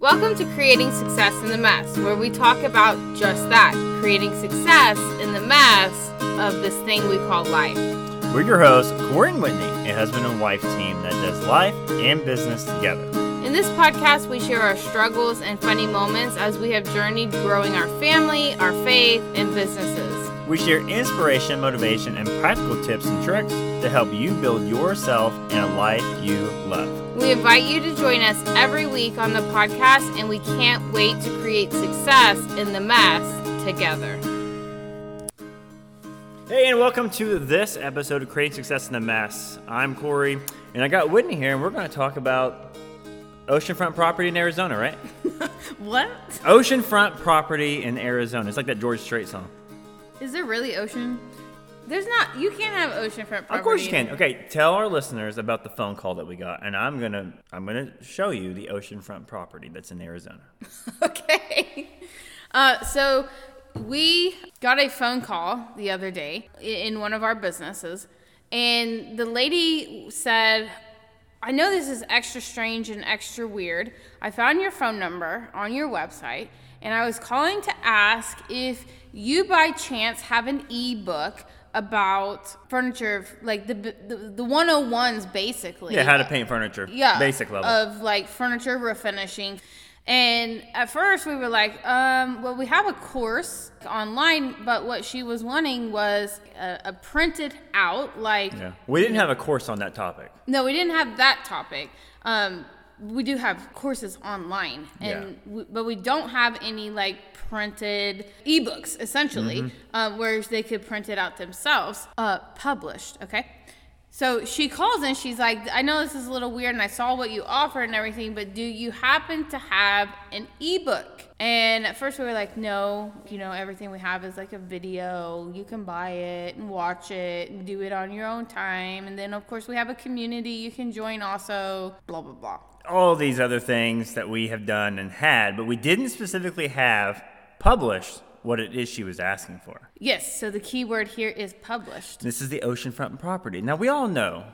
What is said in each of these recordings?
Welcome to Creating Success in the Mess, where we talk about just that creating success in the mess of this thing we call life. We're your hosts, Corey and Whitney, a husband and wife team that does life and business together. In this podcast, we share our struggles and funny moments as we have journeyed growing our family, our faith, and businesses. We share inspiration, motivation, and practical tips and tricks to help you build yourself and a life you love. We invite you to join us every week on the podcast, and we can't wait to create success in the mess together. Hey, and welcome to this episode of Creating Success in the Mess. I'm Corey, and I got Whitney here, and we're going to talk about oceanfront property in Arizona, right? What? Oceanfront property in Arizona. It's like that George Strait song. Is there really ocean? There's not. You can't have oceanfront property. Of course you can. Okay, tell our listeners about the phone call that we got, and I'm gonna I'm gonna show you the oceanfront property that's in Arizona. okay. Uh, so we got a phone call the other day in one of our businesses, and the lady said, I know this is extra strange and extra weird. I found your phone number on your website, and I was calling to ask if you by chance have an ebook about furniture, like the the, the 101s basically Yeah, how to paint furniture. yeah basic level. of like furniture refinishing and at first we were like um, well we have a course online but what she was wanting was a, a printed out like yeah, we didn't have a course on that topic. no we didn't have that topic um, we do have courses online and we, but we don't have any like printed ebooks essentially uh, where they could print it out themselves uh, published okay? So she calls and she's like i know this is a little weird and i saw what you offer and everything but do you happen to have an ebook? And at first we were like no you know everything we have is like a video. You can buy it and watch it and do it on your own time. And then of course we have a community. You can join also blah blah blah. All these other things that we have done and had, but we didn't specifically have published what it is she was asking for. yes so the key word here is published This is the oceanfront property. Now we all know.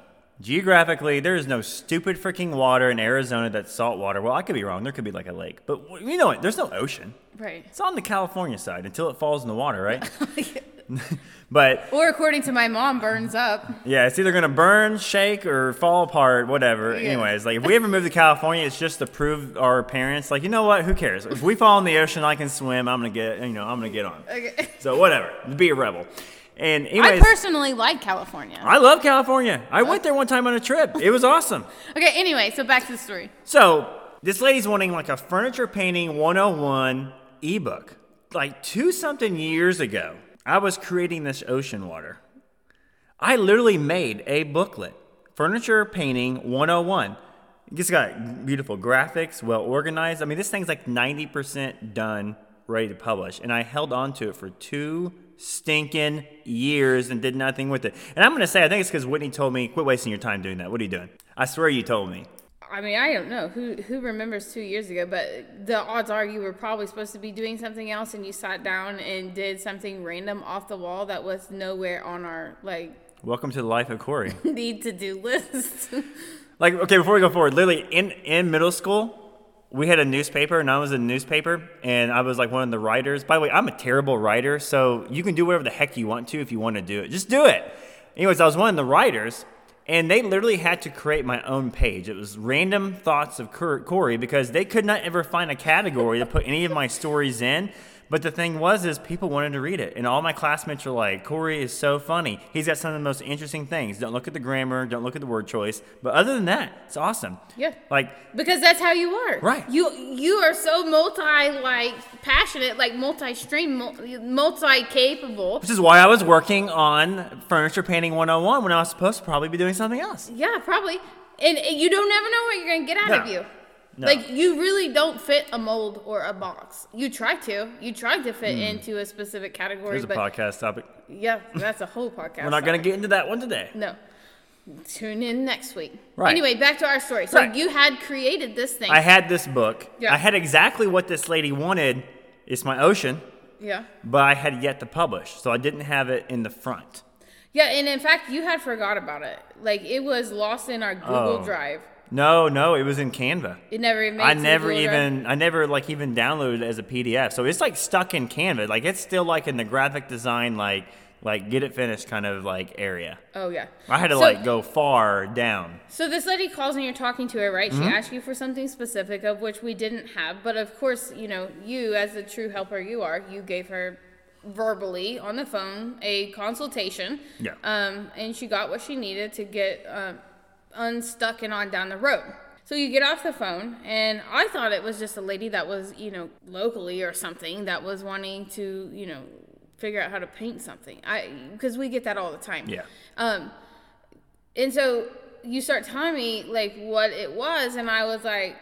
Geographically, there is no stupid freaking water in Arizona that's salt water. Well, I could be wrong. There could be like a lake. But you know what? There's no ocean. right It's on the California side until it falls in the water, right? but or according to my mom burns up yeah, it's either gonna burn, shake, or fall apart, whatever. Yeah. Anyways, like if we ever move to California, it's just to prove our parents, like you know what? Who cares? If we fall in the ocean, I can swim. I'm gonna get, you know, I'm gonna get on. okay. So whatever, be a rebel. And i personally like california I love California. I went there one time on a trip. It was awesome. okay anyway so back to the story So this lady's wanting like a furniture painting 101 ebook. Like two something years ago, I was creating this ocean water. I literally made a booklet, Furniture Painting 101. It's got beautiful graphics, well organized. I mean, this thing's like 90% done, ready to publish. And I held on to it for two stinking years and did nothing with it. And I'm going to say, I think it's because Whitney told me, quit wasting your time doing that. What are you doing? I swear you told me. I mean, I don't know who who remembers two years ago, but the odds are you were probably supposed to be doing something else, and you sat down and did something random off the wall that was nowhere on our like Welcome to the life of Corey. need to do list. Like, okay, before we go forward, literally in, in middle school, we had a newspaper, and I was in a newspaper, and I was like one of the writers. By the way, I'm a terrible writer, so you can do whatever the heck you want to if you want to do it. Just do it. Anyways, I was one of the writers, and they literally had to create my own page. It was random thoughts of Cor- Corey because they could not ever find a category to put any of my stories in. But the thing was, is people wanted to read it, and all my classmates were like, "Corey is so funny. He's got some of the most interesting things. Don't look at the grammar, don't look at the word choice, but other than that, it's awesome." Yeah. Like, because that's how you are. Right. You you are so multi like passionate, like multi stream, multi capable. which is why I was working on Furniture Painting 101 when I was supposed to probably be doing something else. Yeah, probably. And, and you don't never know what you're gonna get out of you. No. Like you really don't fit a mold or a box. You try to. You tried to fit into a specific category, Here's Hmm. a podcast topic. yeah, that's a whole podcast. We're not going to get into that one today. no. Tune in next week. Right. Anyway, back to our story. So Right. you had created this thing. I had this book. Yeah. I had exactly what this lady wanted. It's my ocean, yeah. but I had yet to publish, so I didn't have it in the front. Yeah, and in fact, you had forgot about it. Like it was lost in our Google Oh. Drive. No, no, it was in Canva. It never even. Made I never even, I never like even downloaded it as a PDF. So it's like stuck in Canva. Like it's still like in the graphic design, like like get it finished kind of like area. Oh yeah. I had to So- like go far down. So this lady calls and you're talking to her, right? Mm-hmm. She asks you for something specific of which we didn't have, but of course, you know, you as the true helper you are, you gave her verbally on the phone a consultation. Yeah. Um, and she got what she needed to get um, unstuck and on down the road. So you get off the phone, and I thought it was just a lady that was, you know, locally or something that was wanting to, you know, figure out how to paint something. I because we get that all the time. Yeah. Um, and so you start telling me like what it was, and I was like,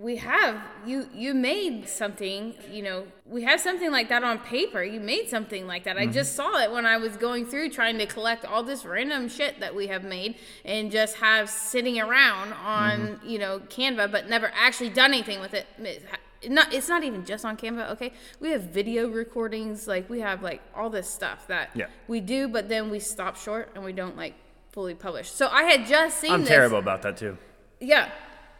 "We have you. You made something. You know, we have something like that on paper. You made something like that. I mm-hmm. just saw it when I was going through trying to collect all this random shit that we have made and just have sitting around on mm-hmm. you know Canva, but never actually done anything with it." Not, it's not even just on Canva, okay? We have video recordings, like we have like all this stuff that Yeah. we do, but then we stop short and we don't like fully publish. So I had just seen I'm this. terrible about that too. Yeah.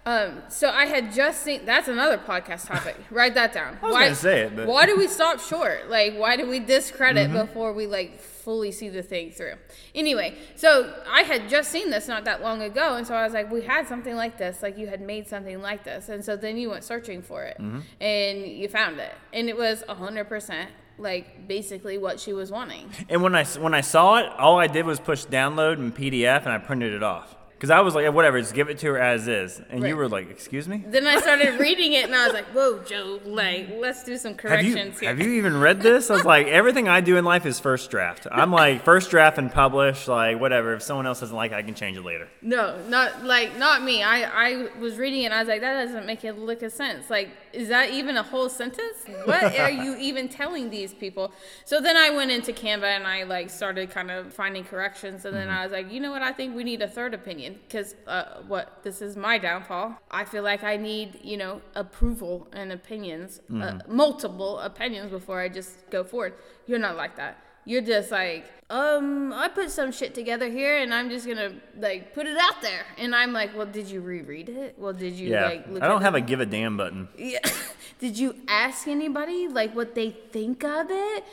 Um, so I had just seen that's another podcast topic. Write that down. I was gonna say it, but- Mm-hmm. why do we stop short? Like why do we discredit before we like fully see the thing through? Anyway, so I had just seen this not that long ago, and so I was like, we had something like this, like you had made something like this, and so then you went searching for it, Mm-hmm. and you found it, and it was hundred percent like basically what she was wanting. And when I when I saw it, all I did was push download and PDF and I printed it off. Cause I was like, whatever, just give it to her as is. And Right. you were like, excuse me? Then I started reading it, and I was like, "Whoa, Joe! Like, let's do some Have you corrections here." have you even read this? I was like, everything I do in life is first draft. I'm like first draft and publish, like whatever. If someone else doesn't like it, I can change it later. No, not like not me. I I was reading it and I was like, that doesn't make a lick of sense. Like, is that even a whole sentence? What are you even telling these people? So then I went into Canva and I like started kind of finding corrections, and then I was like, you know what? I think we need a third opinion because uh, what this is my downfall. I feel like I need you know approval and opinions, uh, multiple opinions before I just go forward. You're not like that. You're just like, um, I put some shit together here and I'm just gonna like put it out there. And I'm like, well, did you reread it? Well, did you Yeah, like look I don't have a give a damn button. yeah. Did you ask anybody like what they think of it?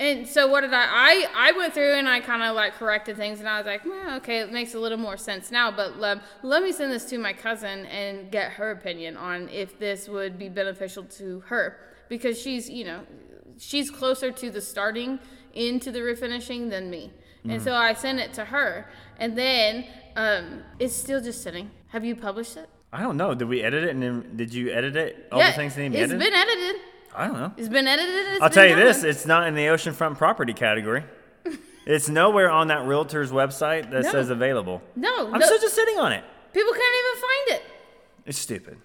And so what did I I I went through and I kind of like corrected things and I was like, well, okay, it makes a little more sense now. But um, let me send this to my cousin and get her opinion on if this would be beneficial to her because she's you know she's closer to the starting into the refinishing than me. And so I sent it to her, and then um, it's still just sitting. Have you published it? I don't know. Did we edit it? And then did you edit it? All yeah, the things that need to be it's edited? been edited. I don't know. It's been edited. It's I'll been tell you done. this: it's not in the oceanfront property category. it's nowhere on that realtor's website that No. says available. No, I'm no. still just sitting on it. People can't even find it. It's stupid.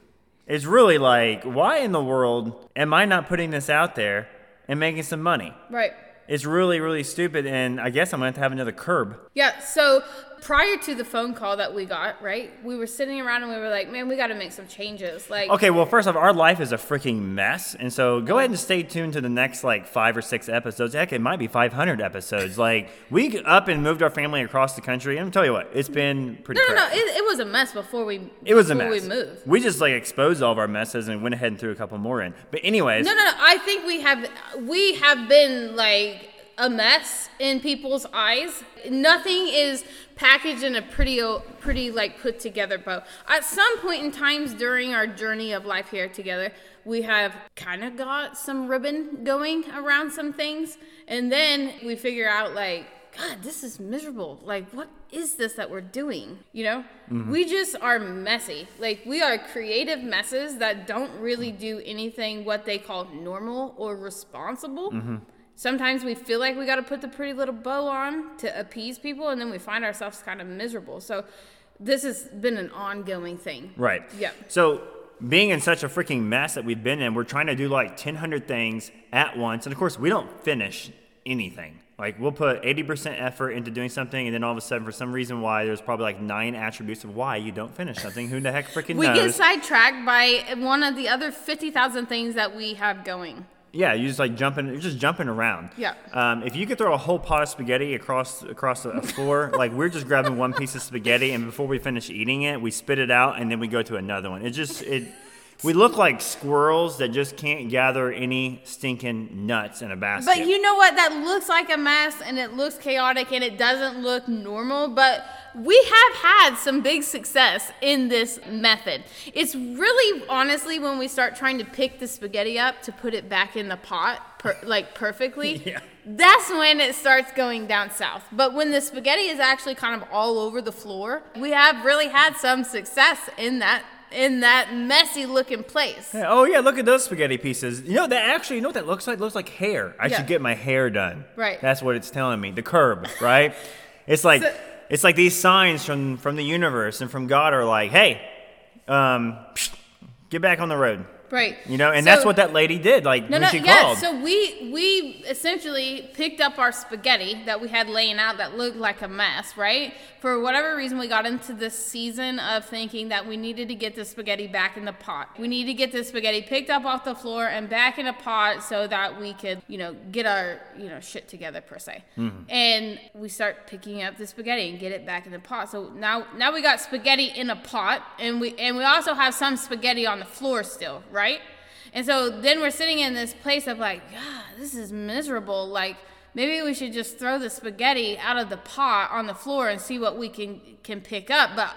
It's really like, why in the world am I not putting this out there and making some money? Right. It's really, really stupid, and I guess I'm gonna have to have another curb. Yeah. So prior to the phone call that we got, right, we were sitting around and we were like, man, we got to make some changes. Like, Okay, well, first off, our life is a freaking mess, and so go ahead and stay tuned to the next like five or six episodes. Heck, it might be 500 episodes. Like we up and moved our family across the country, and I'm tell you what, it's been pretty. no, no, no. It, it was a mess before we. It was a mess. We moved. We just like exposed all of our messes and went ahead and threw a couple more in. But anyways, No, no, no. I think we have we have been like a mess in people's eyes. Nothing is packaged in a pretty, pretty like put together bow. At some point in times during our journey of life here together, we have kind of got some ribbon going around some things, and then we figure out like. God, this is miserable. Like, what is this that we're doing? You know, mm-hmm. we just are messy. Like, we are creative messes that don't really do anything what they call normal or responsible. Mm-hmm. Sometimes we feel like we got to put the pretty little bow on to appease people, and then we find ourselves kind of miserable. So, this has been an ongoing thing. Right. Yep. So being in such a freaking mess that we've been in, we're trying to do like 1,000 things at once. And of course, we don't finish anything. Like we'll put 80% effort into doing something, and then all of a sudden, for some reason, why there's probably like nine attributes of why you don't finish something. Who the heck freaking knows? We get sidetracked by one of the other 50,000 things that we have going. Yeah, you're just like jumping, you're just jumping around. Yeah. Um, if you could throw a whole pot of spaghetti across across a floor, like we're just grabbing one piece of spaghetti, and before we finish eating it, we spit it out, and then we go to another one. It just it. We look like squirrels that just can't gather any stinking nuts in a basket. But you know what? That looks like a mess and it looks chaotic and it doesn't look normal. But we have had some big success in this method. It's really, honestly, when we start trying to pick the spaghetti up to put it back in the pot, per, like perfectly. Yeah. That's when it starts going down south. But when the spaghetti is actually kind of all over the floor, we have really had some success in that in that messy looking place. Yeah, Oh yeah, look at those spaghetti pieces. You know that actually, you know what that looks like? It looks like hair. I Yeah. should get my hair done. Right. That's what it's telling me. The curb, right? it's like So- it's like these signs from from the universe and from God are like, hey, um, get back on the road. Right. You know, and that's what that lady did. Like No, no, she yeah. called. So we we essentially picked up our spaghetti that we had laying out that looked like a mess, right? For whatever reason, we got into this season of thinking that we needed to get the spaghetti back in the pot. We need to get the spaghetti picked up off the floor and back in a pot so that we could, you know, get our you know shit together per se. Mm-hmm. And we start picking up the spaghetti and get it back in the pot. So now now we got spaghetti in a pot, and we and we also have some spaghetti on the floor still, right? And so then we're sitting in this place of like, God, this is miserable. Like maybe we should just throw the spaghetti out of the pot on the floor and see what we can can pick up. But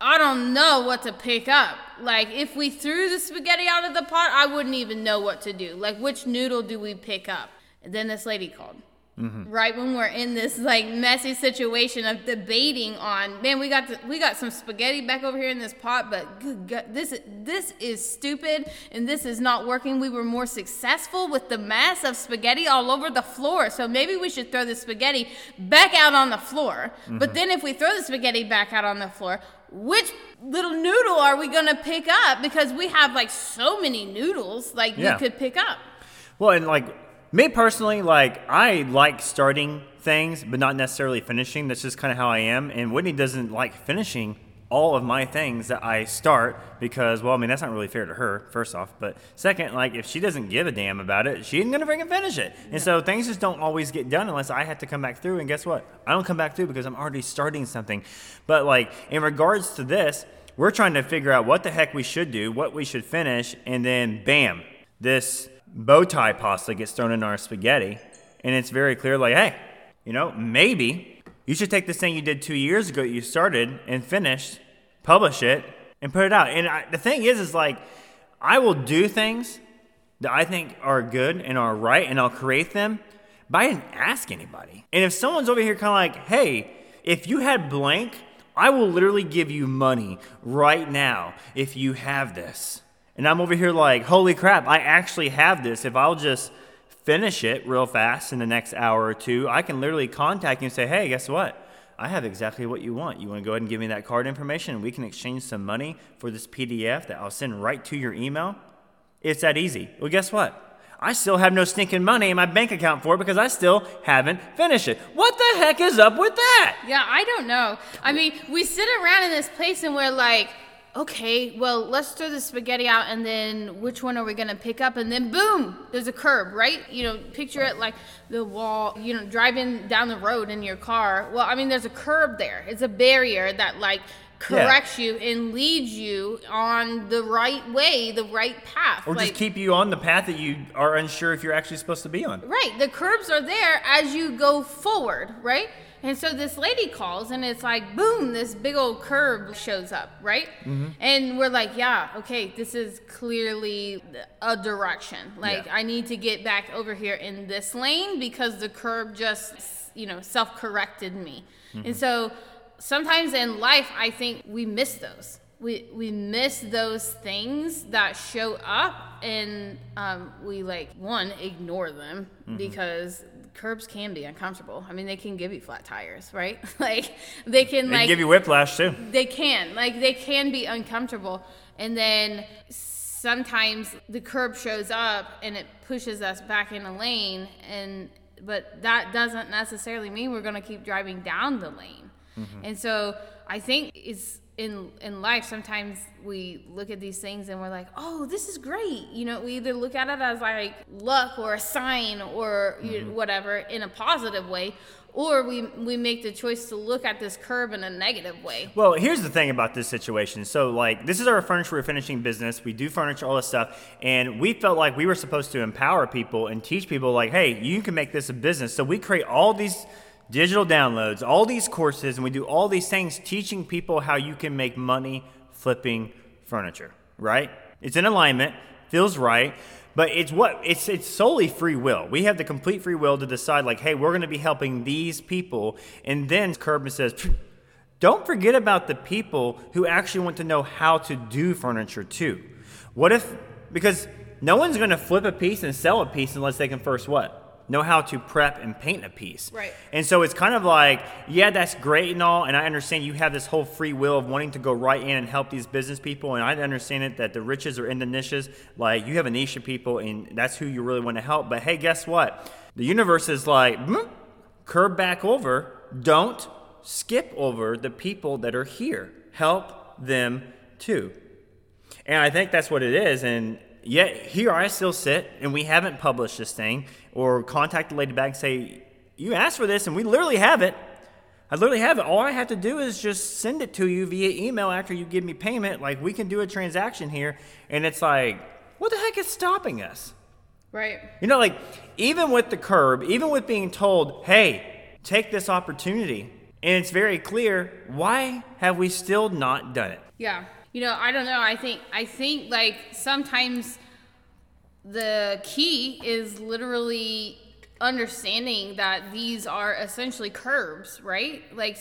I don't know what to pick up. Like if we threw the spaghetti out of the pot, I wouldn't even know what to do. Like which noodle do we pick up? And then this lady called. Mm-hmm. Right when we're in this like messy situation of debating on, man, we got the, we got some spaghetti back over here in this pot, but good God, this this is stupid and this is not working. We were more successful with the mass of spaghetti all over the floor, so maybe we should throw the spaghetti back out on the floor. Mm-hmm. But then if we throw the spaghetti back out on the floor, which little noodle are we gonna pick up? Because we have like so many noodles, like Yeah. we could pick up. Well, and like me personally, like I like starting things, but not necessarily finishing. That's just kind of how I am. And Whitney doesn't like finishing all of my things that I start because, well, I mean, that's not really fair to her, first off. But second, like if she doesn't give a damn about it, she ain't gonna freaking finish it. And so things just don't always get done unless I have to come back through. And guess what? I don't come back through because I'm already starting something. But like in regards to this, we're trying to figure out what the heck we should do, what we should finish, and then bam, this bow tie pasta gets thrown in our spaghetti, and it's very clear, like, hey, you know, maybe you should take this thing you did two years ago, you started and finished, publish it, and put it out. And I, the thing is, is like, I will do things that I think are good and are right, and I'll create them, but I didn't ask anybody. And if someone's over here kind of like, hey, if you had blank, I will literally give you money right now if you have this. And I'm over here like, holy crap, I actually have this. If I'll just finish it real fast in the next hour or two, I can literally contact you and say, hey, guess what? I have exactly what you want. You want to go ahead and give me that card information and we can exchange some money for this PDF that I'll send right to your email? It's that easy. Well, guess what? I still have no stinking money in my bank account for it because I still haven't finished it. What the heck is up with that? Yeah, I don't know. I mean, we sit around in this place and we're like, okay, well, let's throw the spaghetti out and then which one are we going to pick up? And then boom, there's a curb, right? You know, picture it like the wall, you know, driving down the road in your car. Well, I mean, there's a curb there. It's a barrier that like corrects you and leads you on the right way, the right path. Or like, just keep you on the path that you are unsure if you're actually supposed to be on. Right. The curbs are there as you go forward, right? And so this lady calls and it's like, boom, this big old curb shows up, right? Mm-hmm. And we're like, yeah, okay, this is clearly a direction. Like, Yeah. I need to get back over here in this lane because the curb just, you know, self corrected me. And mm-hmm. so sometimes in life, I think we miss those. We, we miss those things that show up and um, we like one ignore them mm-hmm. because curbs can be uncomfortable. I mean, they can give you flat tires, right? like they can They like give you whiplash too. they can like they can be uncomfortable and then sometimes the curb shows up and it pushes us back in a lane and but that doesn't necessarily mean we're going to keep driving down the lane Mm-hmm. And so I think it's in in life sometimes we look at these things and we're like oh this is great you know we either look at it as like luck or a sign or mm-hmm. whatever in a positive way or we we make the choice to look at this curb in a negative way. Well, here's the thing about this situation. So, like, this is our furniture refinishing business. We do furniture, all this stuff, and we felt like we were supposed to empower people and teach people, like, hey, you can make this a business. So we create all these digital downloads, all these courses, and we do all these things teaching people how you can make money flipping furniture. Right? It's in alignment, feels right. But it's what it's it's solely free will. We have the complete free will to decide like, hey, we're going to be helping these people, and then Kerbin says, don't forget about the people who actually want to know how to do furniture too. What if because no one's going to flip a piece and sell a piece unless they can first what know how to prep and paint a piece. Right. And so it's kind of like, yeah, that's great and all, and I understand you have this whole free will of wanting to go right in and help these business people, and I understand it that the riches are in the niches. Like you have a niche of people, and that's who you really want to help. But hey, guess what? The universe is like, mm, curb back over. Don't skip over the people that are here. Help them too. And I think that's what it is. And yet here I still sit, and we haven't published this thing or contact the lady back and say, You asked for this, and we literally have it. I literally have it. All I have to do is just send it to you via email after you give me payment. Like, we can do a transaction here. And it's like, what the heck is stopping us? Right. You know, like, even with the curb, even with being told, hey, take this opportunity, and it's very clear, why have we still not done it? Yeah. You know, I don't know. I think, I think like sometimes the key is literally understanding that these are essentially curbs, right? Like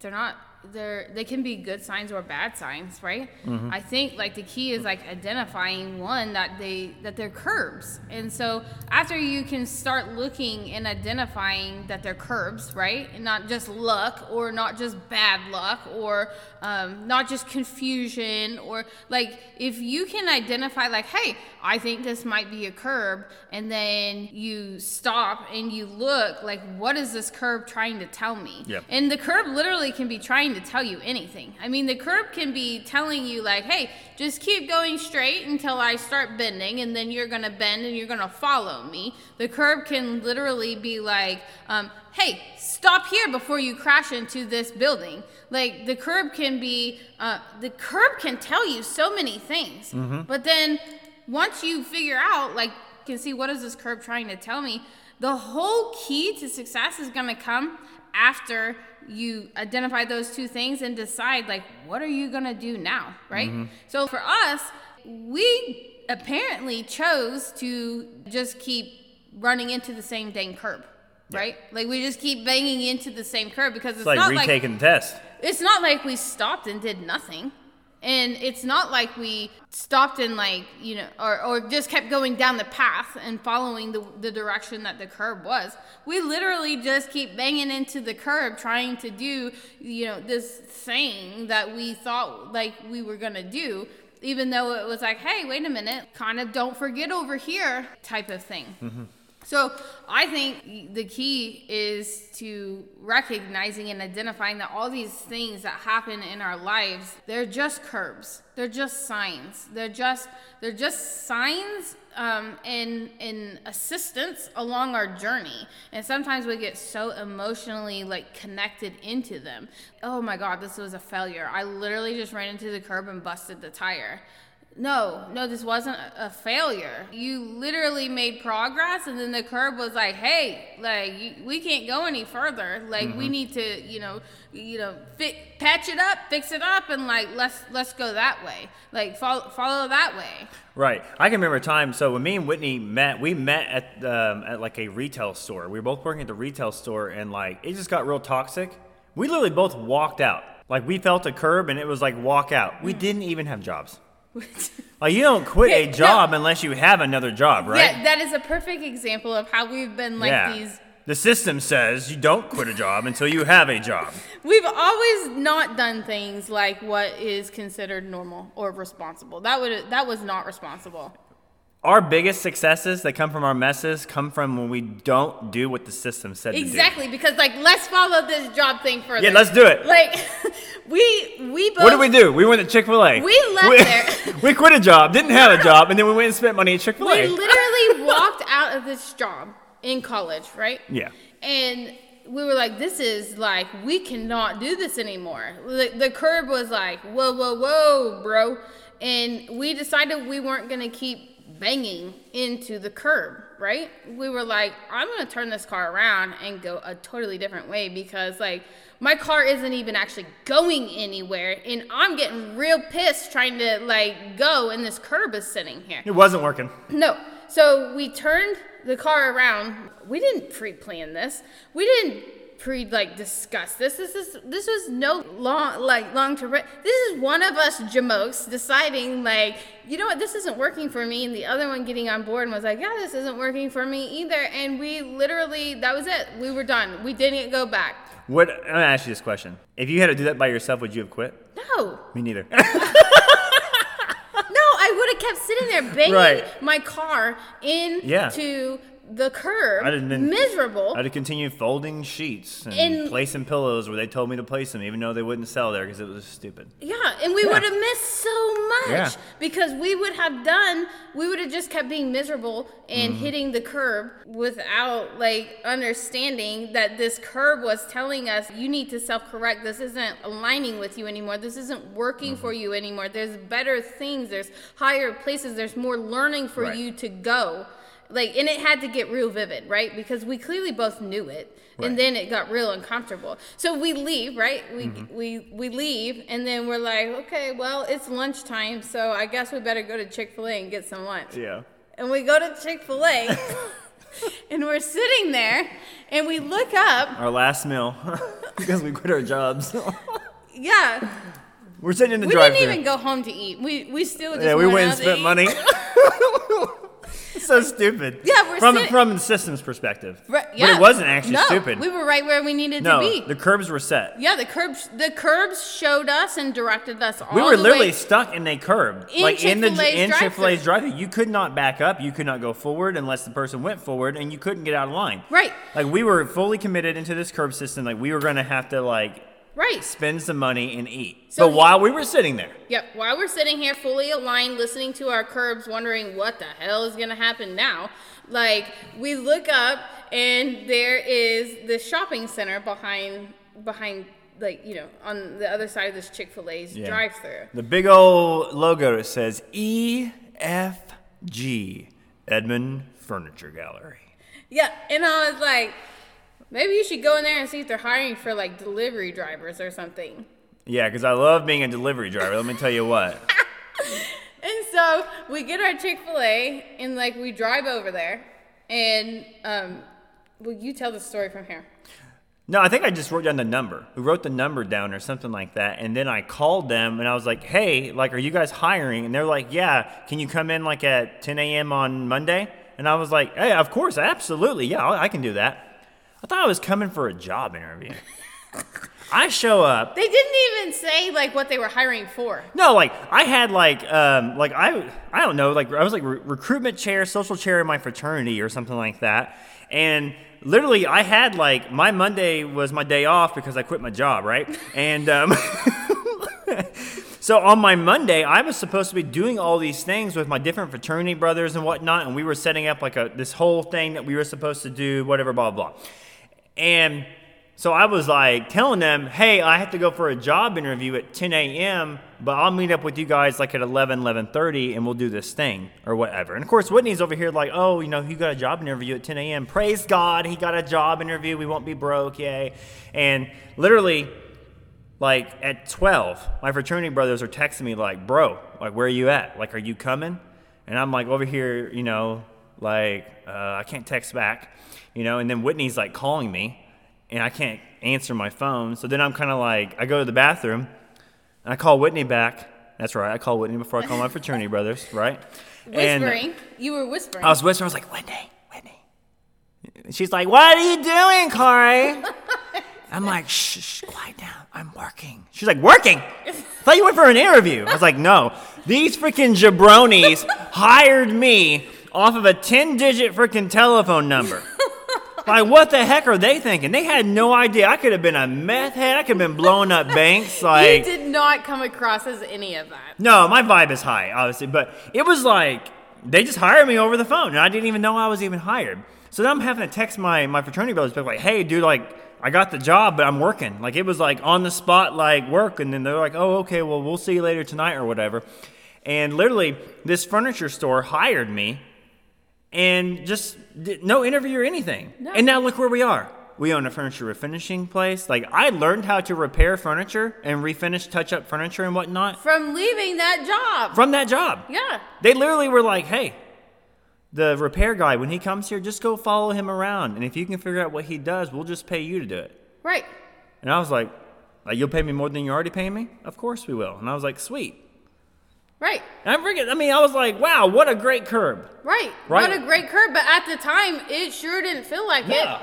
they're not they're they can be good signs or bad signs, right? Mm-hmm. I think like the key is like identifying one that they that they're curbs, and so after you can start looking and identifying that they're curbs, right, and not just luck or not just bad luck or um, not just confusion or like if you can identify like, hey, I think this might be a curb, and then you stop and you look like, what is this curb trying to tell me? Yep. And the curb literally can be trying to tell you anything. I mean, the curb can be telling you, like, hey, just keep going straight until I start bending, and then you're going to bend and you're going to follow me. The curb can literally be like, um, hey, stop here before you crash into this building. Like, the curb can be, uh, the curb can tell you so many things. Mm-hmm. But then once you figure out, like, can see what is this curb trying to tell me, the whole key to success is going to come after you identify those two things and decide like what are you going to do now right? Mm-hmm. so for us we apparently chose to just keep running into the same dang curb right? Like we just keep banging into the same curb because it's, it's like not retaking like, the test. it's not like we stopped and did nothing and it's not like we stopped and like you know or, or just kept going down the path and following the, the direction that the curb was we literally just keep banging into the curb trying to do you know this thing that we thought like we were gonna do even though it was like hey wait a minute kind of don't forget over here type of thing mm-hmm. So I think the key is to recognizing and identifying that all these things that happen in our lives, they're just curbs. They're just signs. They're just they're just signs um, and and assistance along our journey. And sometimes we get so emotionally like connected into them. Oh my God, this was a failure. I literally just ran into the curb and busted the tire no, no, this wasn't a failure. You literally made progress, and then the curb was like, "Hey, like you, we can't go any further. Like mm-hmm. we need to, you know, you know, fi- patch it up, fix it up, and like let's let's go that way. Like follow follow that way." Right. I can remember a time. So when me and Whitney met, we met at um, at like a retail store. We were both working at the retail store, and like it just got real toxic. We literally both walked out. Like we felt a curb, and it was like walk out. We mm. didn't even have jobs. like you don't quit a job no. unless you have another job, right? Yeah, that is a perfect example of how we've been like yeah. these. The system says you don't quit a job until you have a job. We've always not done things like what is considered normal or responsible. That would that was not responsible. Our biggest successes that come from our messes come from when we don't do what the system said exactly because like let's follow this job thing further. Yeah, let's do it. Like we we both. What did we do? We went to Chick Fil A. We left we, there. we quit a job, didn't have a job, and then we went and spent money at Chick Fil A. We literally walked out of this job in college, right? Yeah. And we were like, this is like, we cannot do this anymore. The, the curb was like, whoa, whoa, whoa, bro. And we decided we weren't going to keep banging into the curb, right? We were like, I'm to turn this car around and go a totally different way because, like, my car isn't even actually going anywhere. And I'm getting real pissed trying to, like, go, and this curb is sitting here. It wasn't working. No. So we turned the car around. We didn't pre-plan this. We didn't pre like discuss this. This is this was no long like long term. This is one of us jamokes deciding like you know what this isn't working for me, and the other one getting on board and was like yeah this isn't working for me either. And we literally that was it. We were done. We didn't go back. What? I'm gonna ask you this question: If you had to do that by yourself, would you have quit? No. Me neither. No, I would have kept sitting there banging Right. my car into Yeah. The curb, I didn't- miserable. I'd have continued folding sheets and And- placing pillows where they told me to place them, even though they wouldn't sell there because it was stupid. Yeah, and we Yeah. would have missed so much Yeah. because we would have done, we would have just kept being miserable and Mm-hmm. hitting the curb without like understanding that this curb was telling us you need to self correct. This isn't aligning with you anymore. This isn't working Mm-hmm. for you anymore. There's better things, there's higher places, there's more learning for Right. you to go. Like, and it had to get real vivid, right? Because we clearly both knew it. Right. And then it got real uncomfortable. So we leave, right? We Mm-hmm. we we leave, and then we're like, okay, well, it's lunchtime, so I guess we better go to Chick Fil A and get some lunch. Yeah. And we go to Chick Fil A, and we're sitting there, and we look up. Our last meal because we quit our jobs. Yeah, We're sitting in the we drive-thru. We didn't even go home to eat. We we still just yeah, we went and spent eat. money. So stupid. Yeah, we're from sitting- from the system's perspective. Right, But it wasn't actually no, stupid. We were right where we needed no, to be. the curbs were set. yeah, the curbs the curbs showed us and directed us all We were literally way. stuck in a curb, In like in the Chick-fil-A's in. Chick Fil A's drive-thru. You could not back up. You could not go forward unless the person went forward, and you couldn't get out of line. Right. Like we were fully committed into this curb system. Like we were going to have to like Right. spend some money and eat. So but while we were sitting there, Yep. While we're sitting here fully aligned, listening to our curbs, wondering what the hell is gonna happen now, like we look up and there is the shopping center behind behind like you know on the other side of this Chick Fil A's Yeah. drive-through. the big old logo says EFG Edmond Furniture Gallery. Yeah, and I was like, maybe you should go in there and see if they're hiring for like delivery drivers or something. Yeah, because I love being a delivery driver. Let me tell you what. And so we get our Chick Fil A and like we drive over there, and um, well, you tell the story from here. No, I think I just wrote down the number. We wrote the number down or something like that. And then I called them and I was like, hey, like, are you guys hiring? And they're like, yeah, can you come in like at 10 a.m. on Monday? And I was like, hey, of course, absolutely. Yeah, I I can do that. I thought I was coming for a job interview. I show up. They didn't even say like what they were hiring for. No, like I had like um like I I don't know like I was like re- recruitment chair, social chair in my fraternity or something like that, and literally I had like my Monday was my day off because I quit my job, right? And um, so on my Monday I was supposed to be doing all these things with my different fraternity brothers and whatnot, and we were setting up like a this whole thing that we were supposed to do, whatever, blah blah. blah. And so I was like telling them, hey, I have to go for a job interview at 10 a.m., but I'll meet up with you guys like at 11, 11.30 and we'll do this thing or whatever. And of course, Whitney's over here like, oh, you know, you got a job interview at 10 a.m. Praise God, he got a job interview. We won't be broke, yay. And literally, like at 12, my fraternity brothers are texting me like, bro, like, where are you at? Like, are you coming? And I'm like over here, you know, like, uh, I can't text back, you know, and then Whitney's like calling me and I can't answer my phone. So then I'm kind of like, I go to the bathroom and I call Whitney back. That's right, I call Whitney before I call my fraternity brothers, right? And Whispering. you were whispering. I was whispering, I was like, Whitney, Whitney. She's like, What are you doing, Corey? I'm like, shh, shh, quiet down. I'm working. She's like, working? I thought you went for an interview. I was like, no. These freaking jabronis hired me off of a 10 digit freaking telephone number. Like, what the heck are they thinking? They had no idea. I could have been a meth head. I could have been blowing up banks. Like, you did not come across as any of that. no, my vibe is high, obviously, but it was like they just hired me over the phone, and I didn't even know I was even hired. So then I'm having to text my my fraternity brothers, like, "Hey, dude, like I got the job, but I'm working." Like it was like on the spot, like work, and then they're like, "Oh, okay, well, we'll see you later tonight or whatever." And literally, this furniture store hired me, and just did, no interview or anything. No. And now look where we are. We own a furniture refinishing place. Like I learned how to repair furniture and refinish, touch up furniture and whatnot From leaving that job. from that job. yeah. They literally were like, hey, the repair guy, when he comes here, just go follow him around. And if you can figure out what he does, we'll just pay you to do it. Right. And I was like, like you'll pay me more than you're already paying me? Of course we will. And I was like, sweet. Right. And I'm freaking, I mean, I was like, wow, what a great curb. Right. Right. What a great curb. But at the time, it sure didn't feel like Yeah. it.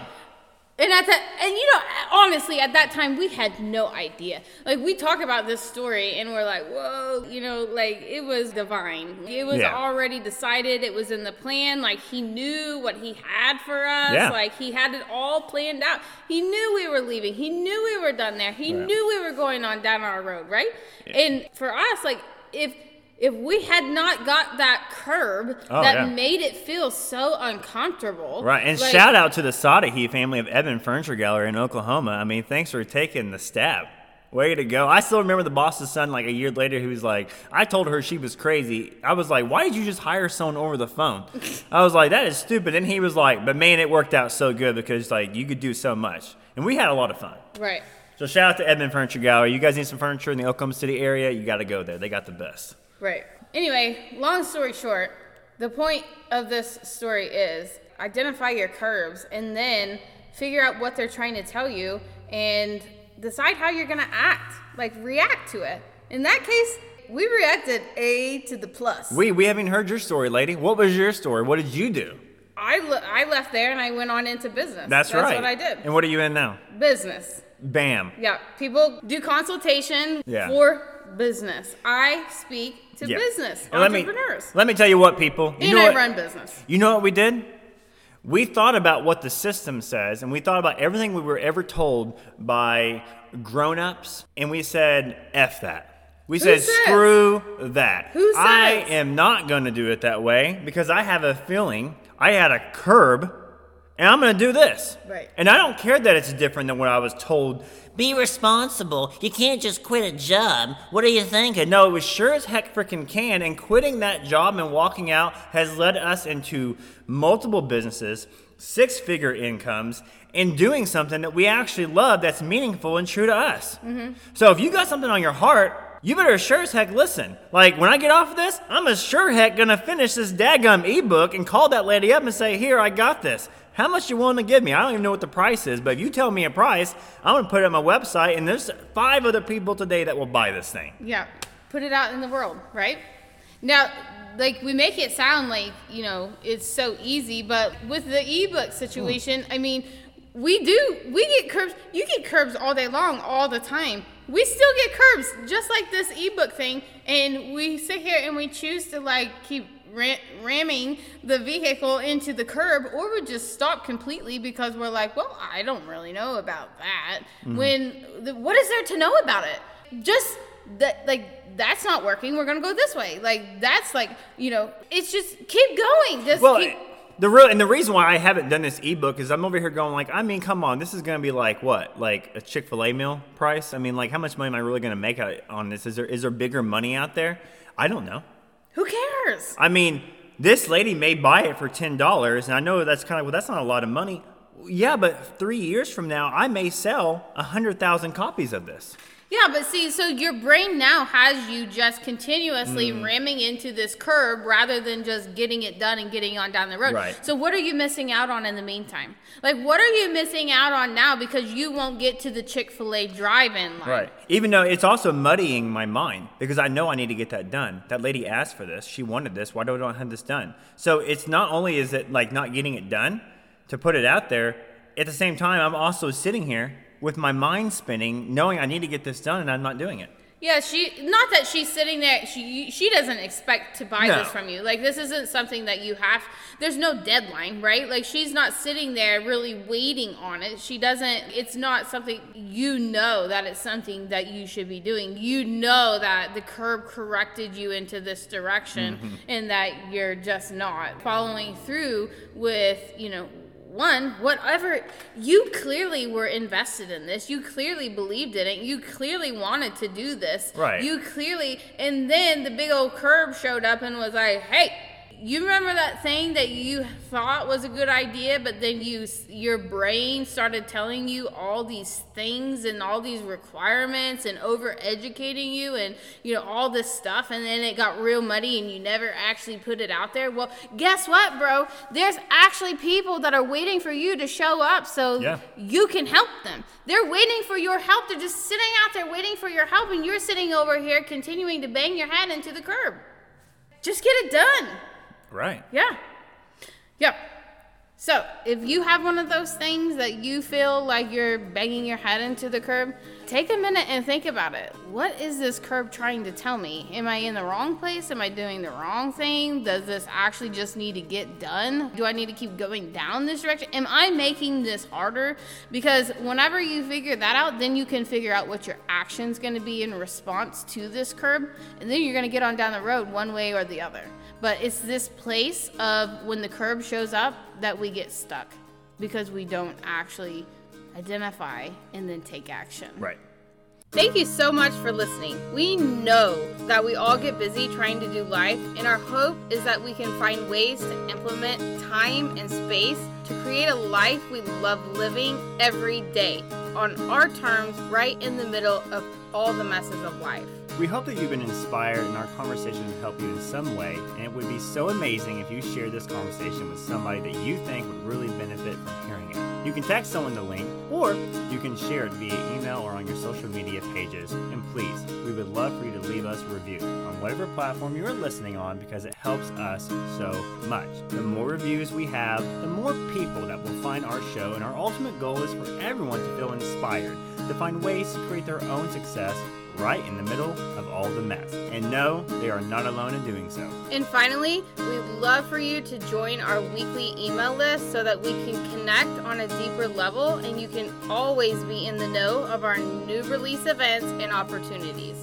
And at that, and you know, honestly, at that time, we had no idea. Like, we talk about this story and we're like, whoa, you know, like, it was divine. It was Yeah. already decided. It was in the plan. Like, he knew what he had for us. Yeah. Like, he had it all planned out. He knew we were leaving. He knew we were done there. He Right. knew we were going on down our road, right? Yeah. And for us, like, if, if we had not got that curb Oh, that yeah. made it feel so uncomfortable. Right. And like- shout out to the Sadahi family of Edmond Furniture Gallery in Oklahoma. I mean, thanks for taking the stab. Way to go. I still remember the boss's son like a year later who was like, I told her she was crazy. I was like, why did you just hire someone over the phone? I was like, that is stupid. And he was like, but man, it worked out so good because like you could do so much. And we had a lot of fun. Right. So shout out to Edmond Furniture Gallery. You guys need some furniture in the Oklahoma City area, you got to go there. They got the best. Right. Anyway, long story short, the point of this story is identify your curves and then figure out what they're trying to tell you and decide how you're going to act, like react to it. In that case, we reacted A to the plus. We we haven't heard your story, lady. What was your story? What did you do? I, le- I left there and I went on into business. That's, right. That's what I did. And what are you in now? business. Bam. Yeah, people do consultation Yeah. for business. I speak to Yeah. business And let me entrepreneurs, let me tell you what, people. You and know I what, run business. You know what we did? We thought about what the system says, and we thought about everything we were ever told by grown-ups, and we said, "F that." We said, says? "Screw that." Who says? I am not going to do it that way because I have a feeling I had a curb, and I'm going to do this. Right. And I don't care that it's different than what I was told. Be responsible. You can't just quit a job. What are you thinking? No, it was sure as heck freaking can. And quitting that job and walking out has led us into multiple businesses, six figure incomes, and doing something that we actually love that's meaningful and true to us. Mm-hmm. So if you got something on your heart, you better sure as heck listen. Like when I get off of this, I'm as sure heck gonna finish this daggum ebook and call that lady up and say, Here, I got this. How much you willing to give me? I don't even know what the price is, but if you tell me a price, I'm gonna put it on my website, and there's five other people today that will buy this thing. Yeah, put it out in the world, right? Now, like we make it sound like you know it's so easy, but with the ebook hmm. situation, I mean, we do we get curbs. You get curbs all day long, all the time. We still get curbs, just like this ebook thing, and we sit here and we choose to like keep ramming the vehicle into the curb, or we just stop completely because we're like, well, I don't really know about that. Mm-hmm. When the, what is there to know about it? Just that like that's not working we're gonna go this way like that's like you know it's just keep going just Well, keep the real and the reason why I haven't done this ebook is I'm over here going like, I mean, come on, this is gonna be like what, like a Chick Fil A meal price? I mean, like, how much money am I really gonna make on this? Is there is there bigger money out there? I don't know. who cares I mean, this lady may buy it for ten dollars, and I know that's kind of well, that's not a lot of money. Yeah, but three years from now, I may sell a hundred thousand copies of this. Yeah but see so your brain now has you just continuously Mm. ramming into this curb rather than just getting it done and getting on down the road Right. so what are you missing out on in the meantime like what are you missing out on now because you won't get to the chick-fil-a drive-in line Right. Even though it's also muddying my mind because I know I need to get that done. That lady asked for this. She wanted this. Why do I not have this done? So it's not only is it like not getting it done to put it out there, at the same time I'm also sitting here with my mind spinning, knowing I need to get this done and I'm not doing it. Yeah, she not that she's sitting there. She she doesn't expect to buy No. this from you. Like this isn't something that you have. There's no deadline, right? Like she's not sitting there really waiting on it. She doesn't. It's not something you know that it's something that you should be doing. You know that the curb corrected you into this direction, mm-hmm. and that you're just not following through with you know one, whatever, you clearly were invested in this. You clearly believed in it. You clearly wanted to do this. Right. You clearly, and then the big old curb showed up and was like, hey, you remember that thing that you thought was a good idea, but then you, your brain started telling you all these things and all these requirements and over educating you and, you know, all this stuff. And then it got real muddy and you never actually put it out there. Well, guess what, bro? There's actually people that are waiting for you to show up so Yeah. you can help them. They're waiting for your help. They're just sitting out there waiting for your help, and you're sitting over here continuing to bang your head into the curb. Just get it done. Right. Yeah. Yep. So, if you have one of those things that you feel like you're banging your head into the curb, take a minute and think about it. What is this curb trying to tell me? Am I in the wrong place? Am I doing the wrong thing? Does this actually just need to get done? Do I need to keep going down this direction? Am I making this harder? Because whenever you figure that out, then you can figure out what your action's going to be in response to this curb, and then you're going to get on down the road one way or the other. But it's this place of when the curb shows up that we get stuck because we don't actually identify and then take action. Right. Thank you so much for listening. We know that we all get busy trying to do life, and our hope is that we can find ways to implement time and space to create a life we love living every day on our terms, right in the middle of all the messes of life. We hope that you've been inspired and our conversation has helped you in some way, and it would be so amazing if you shared this conversation with somebody that you think would really benefit from hearing it. You can text someone the link, or you can share it via email or on your social media pages. And please, we would love for you to leave us a review on whatever platform you are listening on because it helps us so much. The more reviews we have, the more people that will find our show, and our ultimate goal is for everyone to feel inspired, to find ways to create their own success right in the middle of all the mess. And no, they are not alone in doing so. And finally, we'd love for you to join our weekly email list so that we can connect on a deeper level and you can always be in the know of our new release events and opportunities.